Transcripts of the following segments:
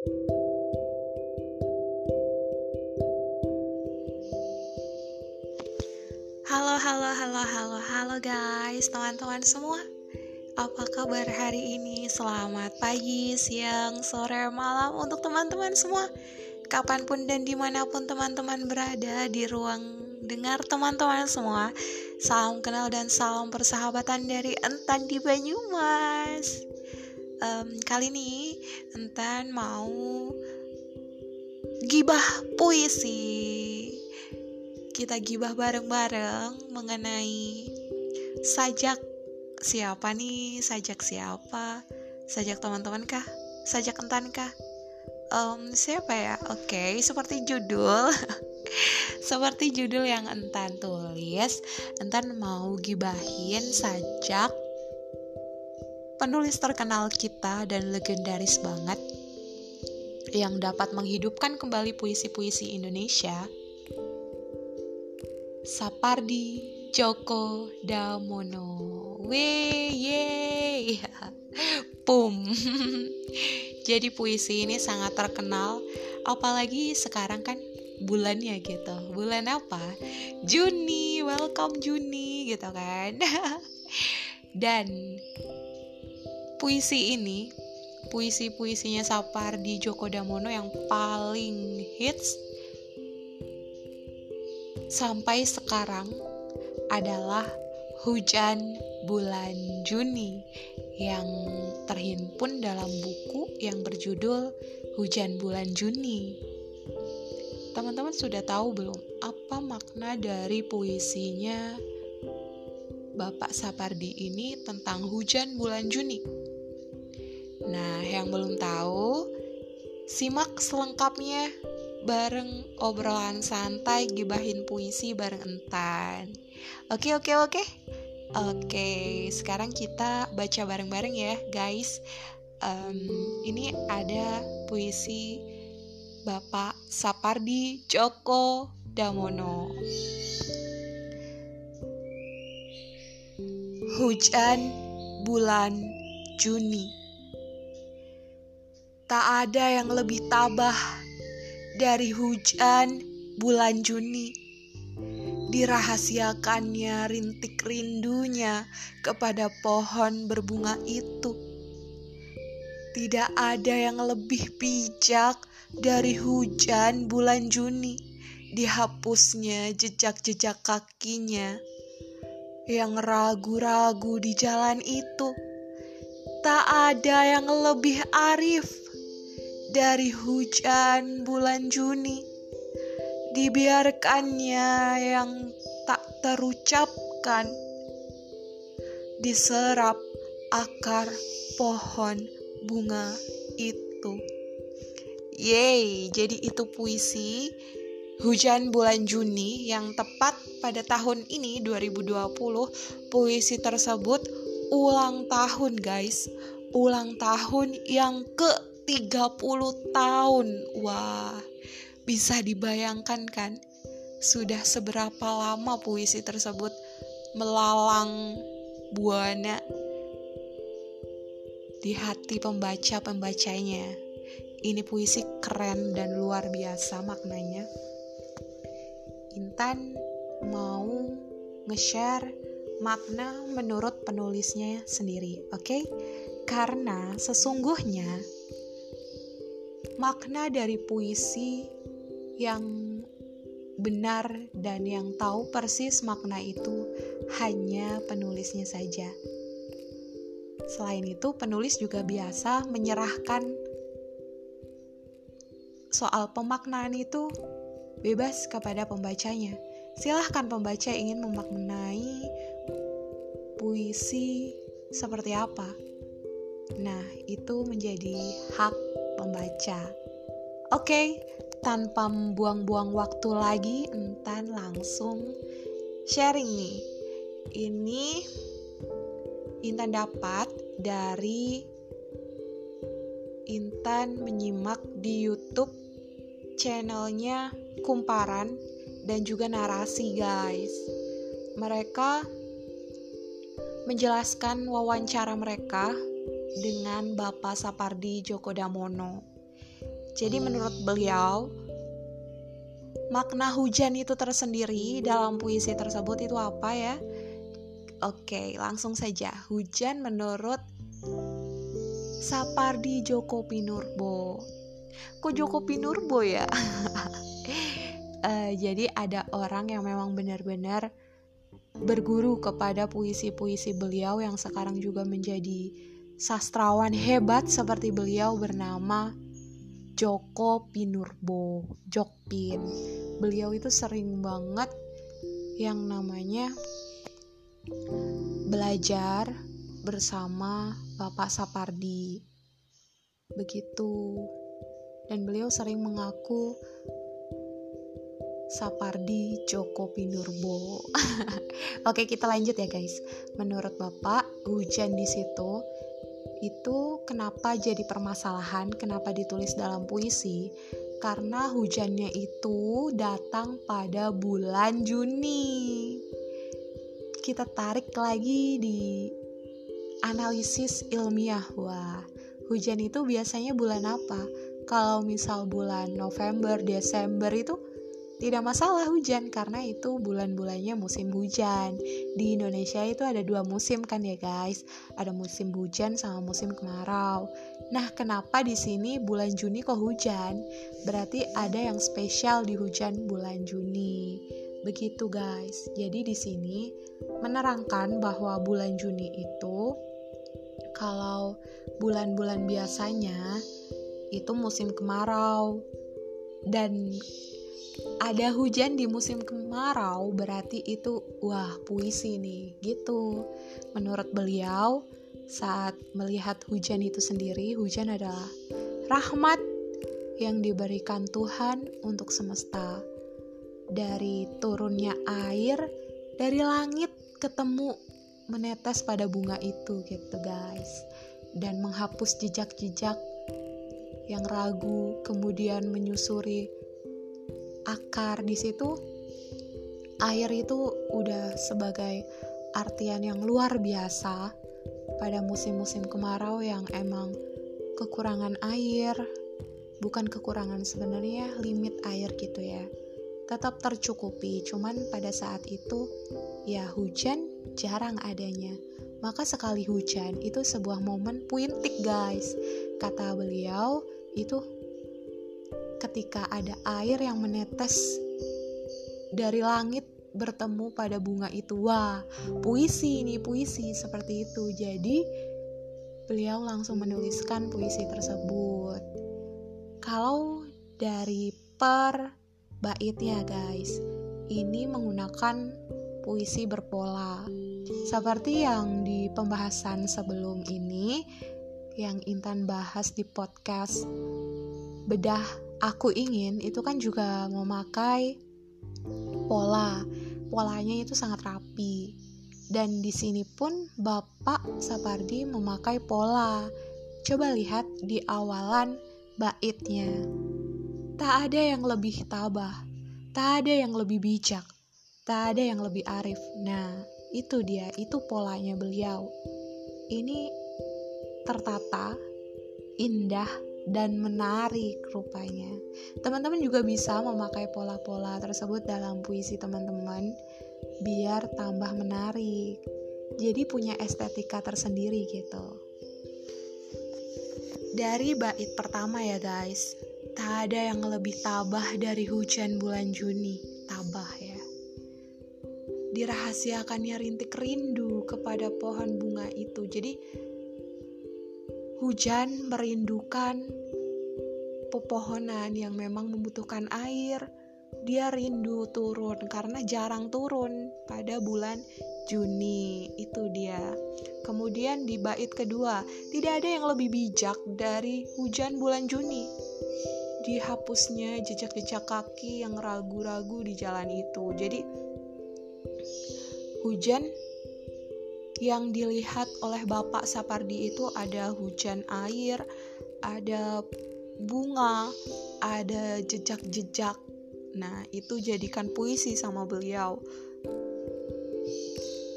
Halo, halo, halo, halo, halo guys, teman-teman semua. Apa kabar hari ini? Selamat pagi, siang, sore, malam untuk teman-teman semua. Kapan pun dan di mana pun teman-teman berada di ruang dengar teman-teman semua. Salam kenal dan salam persahabatan dari Entan di Banyumas. Um, kali ini Entan mau gibah puisi. Kita gibah bareng-bareng mengenai sajak siapa nih sajak siapa sajak teman-teman kah sajak entan kah um, siapa ya? Oke okay, seperti judul seperti judul yang entan tulis entan mau gibahin sajak penulis terkenal kita dan legendaris banget yang dapat menghidupkan kembali puisi-puisi Indonesia Sapardi Djoko Damono. Weh, ye. Pum. Jadi puisi ini sangat terkenal apalagi sekarang kan bulannya gitu. Bulan apa? Juni. Welcome Juni gitu kan. Dan puisi ini puisi-puisinya Sapardi Djoko Damono yang paling hits sampai sekarang adalah hujan bulan Juni yang terhimpun dalam buku yang berjudul Hujan Bulan Juni. Teman-teman sudah tahu belum apa makna dari puisinya Bapak Sapardi ini tentang hujan bulan Juni? Nah, yang belum tahu, simak selengkapnya bareng obrolan santai gibahin puisi bareng entan. Oke oke oke. Oke, sekarang kita baca bareng-bareng ya, guys. Um, ini ada puisi Bapak Sapardi Djoko Damono. Hujan bulan Juni. Tak ada yang lebih tabah dari hujan bulan Juni. Dirahasiakannya rintik rindunya kepada pohon berbunga itu. Tidak ada yang lebih bijak dari hujan bulan Juni. Dihapusnya jejak-jejak kakinya yang ragu-ragu di jalan itu. Tak ada yang lebih arif dari hujan bulan Juni. Dibiarkannya yang tak terucapkan diserap akar pohon bunga itu. Yeay, jadi itu puisi Hujan bulan Juni yang tepat pada tahun ini 2020 puisi tersebut ulang tahun guys ulang tahun yang ke 30 tahun. Wah, bisa dibayangkan kan? Sudah seberapa lama puisi tersebut melalang buana di hati pembaca-pembacanya. Ini puisi keren dan luar biasa maknanya. Intan mau nge-share makna menurut penulisnya sendiri, oke? Okay? Karena sesungguhnya makna dari puisi yang benar dan yang tahu persis makna itu hanya penulisnya saja. Selain itu, penulis juga biasa menyerahkan soal pemaknaan itu bebas kepada pembacanya. Silahkan pembaca ingin memaknai puisi seperti apa. Nah, itu menjadi hak pembaca. Oke, tanpa membuang-buang waktu lagi, entan langsung sharing nih. Ini Intan dapat dari Intan menyimak di YouTube channelnya Kumparan dan juga narasi guys. Mereka menjelaskan wawancara mereka dengan Bapak Sapardi Djoko Damono. Jadi menurut beliau, makna hujan itu tersendiri dalam puisi tersebut itu apa ya? Oke, langsung saja. Hujan menurut Sapardi Joko Pinurbo. Kok Joko Pinurbo ya? uh, jadi ada orang yang memang benar-benar berguru kepada puisi-puisi beliau yang sekarang juga menjadi sastrawan hebat seperti beliau bernama Joko Pinurbo, Jokpin. Beliau itu sering banget yang namanya belajar bersama Bapak Sapardi. Begitu. Dan beliau sering mengaku Sapardi Joko Pinurbo. Oke, kita lanjut ya guys. Menurut Bapak, hujan di situ itu kenapa jadi permasalahan, kenapa ditulis dalam puisi? Karena hujannya itu datang pada bulan Juni. Kita tarik lagi di analisis ilmiah. Wah, hujan itu biasanya bulan apa? Kalau misal bulan November, Desember itu tidak masalah hujan karena itu bulan-bulannya musim hujan. Di Indonesia itu ada dua musim kan ya guys. Ada musim hujan sama musim kemarau. Nah, kenapa di sini bulan Juni kok hujan? Berarti ada yang spesial di hujan bulan Juni. Begitu guys. Jadi di sini menerangkan bahwa bulan Juni itu kalau bulan-bulan biasanya itu musim kemarau dan ada hujan di musim kemarau berarti itu wah puisi nih gitu. Menurut beliau saat melihat hujan itu sendiri hujan adalah rahmat yang diberikan Tuhan untuk semesta. Dari turunnya air dari langit ketemu menetes pada bunga itu gitu guys. Dan menghapus jejak-jejak yang ragu kemudian menyusuri akar di situ air itu udah sebagai artian yang luar biasa pada musim-musim kemarau yang emang kekurangan air bukan kekurangan sebenarnya limit air gitu ya. Tetap tercukupi cuman pada saat itu ya hujan jarang adanya. Maka sekali hujan itu sebuah momen puintik guys. Kata beliau itu ketika ada air yang menetes dari langit bertemu pada bunga itu. Wah, puisi ini, puisi seperti itu. Jadi, beliau langsung menuliskan puisi tersebut. Kalau dari per baitnya, guys, ini menggunakan puisi berpola. Seperti yang di pembahasan sebelum ini, yang Intan bahas di podcast bedah aku ingin itu kan juga memakai pola. Polanya itu sangat rapi. Dan di sini pun Bapak Sapardi memakai pola. Coba lihat di awalan baitnya. Tak ada yang lebih tabah, tak ada yang lebih bijak, tak ada yang lebih arif. Nah, itu dia, itu polanya beliau. Ini tertata, indah, dan menarik rupanya. Teman-teman juga bisa memakai pola-pola tersebut dalam puisi teman-teman biar tambah menarik. Jadi punya estetika tersendiri gitu. Dari bait pertama ya guys, tak ada yang lebih tabah dari hujan bulan Juni. Tabah ya. Dirahasiakannya rintik rindu kepada pohon bunga itu. Jadi Hujan merindukan pepohonan yang memang membutuhkan air. Dia rindu turun karena jarang turun pada bulan Juni. Itu dia. Kemudian di bait kedua, tidak ada yang lebih bijak dari hujan bulan Juni. Dihapusnya jejak-jejak kaki yang ragu-ragu di jalan itu. Jadi hujan yang dilihat oleh Bapak Sapardi itu ada hujan air, ada bunga, ada jejak-jejak. Nah, itu jadikan puisi sama beliau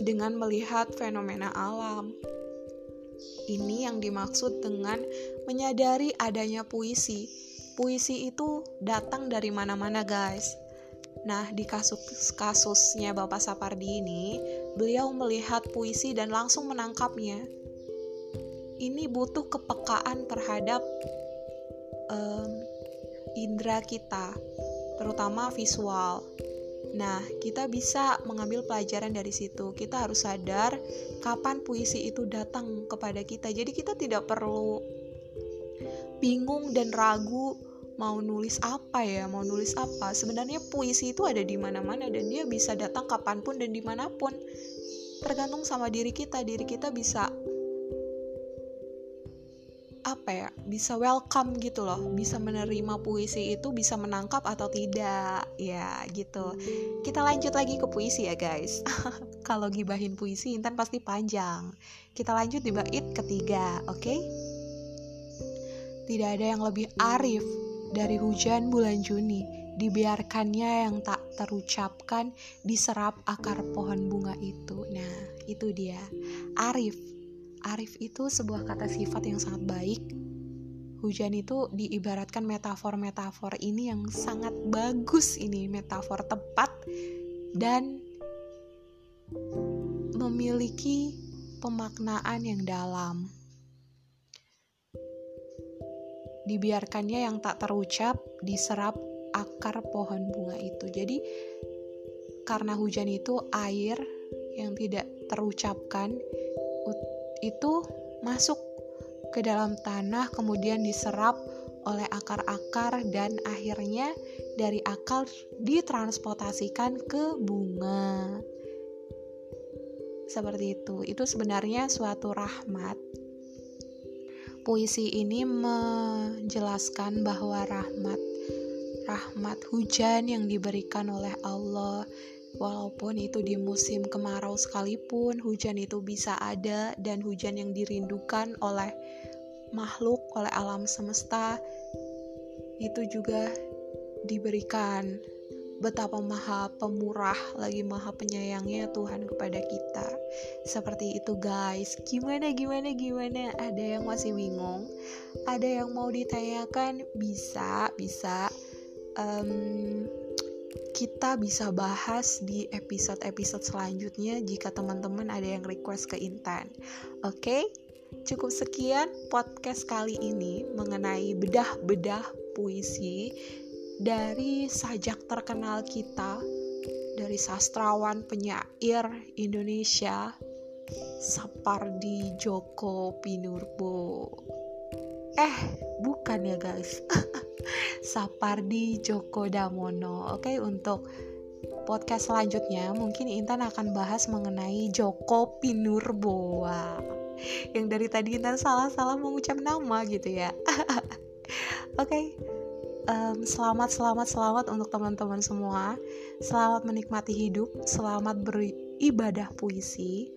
dengan melihat fenomena alam. Ini yang dimaksud dengan menyadari adanya puisi. puisi itu datang dari mana-mana guys. Nah, di kasus-kasusnya Bapak Sapardi ini, beliau melihat puisi dan langsung menangkapnya. Ini butuh kepekaan terhadap um, indera kita, terutama visual. Nah, kita bisa mengambil pelajaran dari situ. Kita harus sadar kapan puisi itu datang kepada kita. Jadi kita tidak perlu bingung dan ragu mau nulis apa ya, mau nulis apa. Sebenarnya puisi itu ada di mana-mana dan dia bisa datang kapan pun dan di mana pun. Tergantung sama diri kita, diri kita bisa apa ya bisa welcome gitu loh. Bisa menerima puisi itu bisa menangkap atau tidak. Ya gitu. Kita lanjut lagi ke puisi ya guys. Kalau gibahin puisi Intan pasti panjang. Kita lanjut di bait ketiga oke? Okay? tidak ada yang lebih arif dari hujan bulan Juni, dibiarkannya yang tak terucapkan diserap akar pohon bunga itu. Nah, itu dia. Arif. Arif itu sebuah kata sifat yang sangat baik. Hujan itu diibaratkan metafor-metafor ini yang sangat bagus ini, metafor tepat dan memiliki pemaknaan yang dalam dibiarkannya yang tak terucap diserap akar pohon bunga itu. Jadi karena hujan itu air yang tidak terucapkan itu masuk ke dalam tanah kemudian diserap oleh akar-akar dan akhirnya dari akar ditransportasikan ke bunga. Seperti itu. Itu sebenarnya suatu rahmat puisi ini menjelaskan bahwa rahmat rahmat hujan yang diberikan oleh Allah walaupun itu di musim kemarau sekalipun hujan itu bisa ada dan hujan yang dirindukan oleh makhluk oleh alam semesta itu juga diberikan betapa maha pemurah lagi maha penyayangnya Tuhan kepada kita. Seperti itu guys. Gimana gimana gimana? Ada yang masih bingung? Ada yang mau ditanyakan? Bisa bisa. Um, kita bisa bahas di episode-episode selanjutnya jika teman-teman ada yang request ke Intan. Oke? Okay? cukup sekian podcast kali ini mengenai bedah-bedah puisi dari sajak terkenal kita, dari sastrawan penyair Indonesia, Sapardi Djoko Pinurbo. Eh, bukan ya guys. Sapardi Djoko Damono. Oke, untuk podcast selanjutnya mungkin Intan akan bahas mengenai Joko Pinurbo. Yang dari tadi Intan salah-salah mengucap nama gitu ya. Oke. Okay um, selamat selamat selamat untuk teman-teman semua. Selamat menikmati hidup selamat beribadah puisi.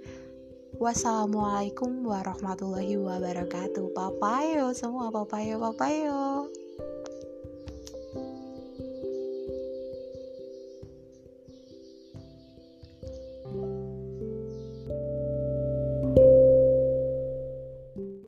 Wassalamualaikum warahmatullahi wabarakatuh. Papayo semua papayo papayo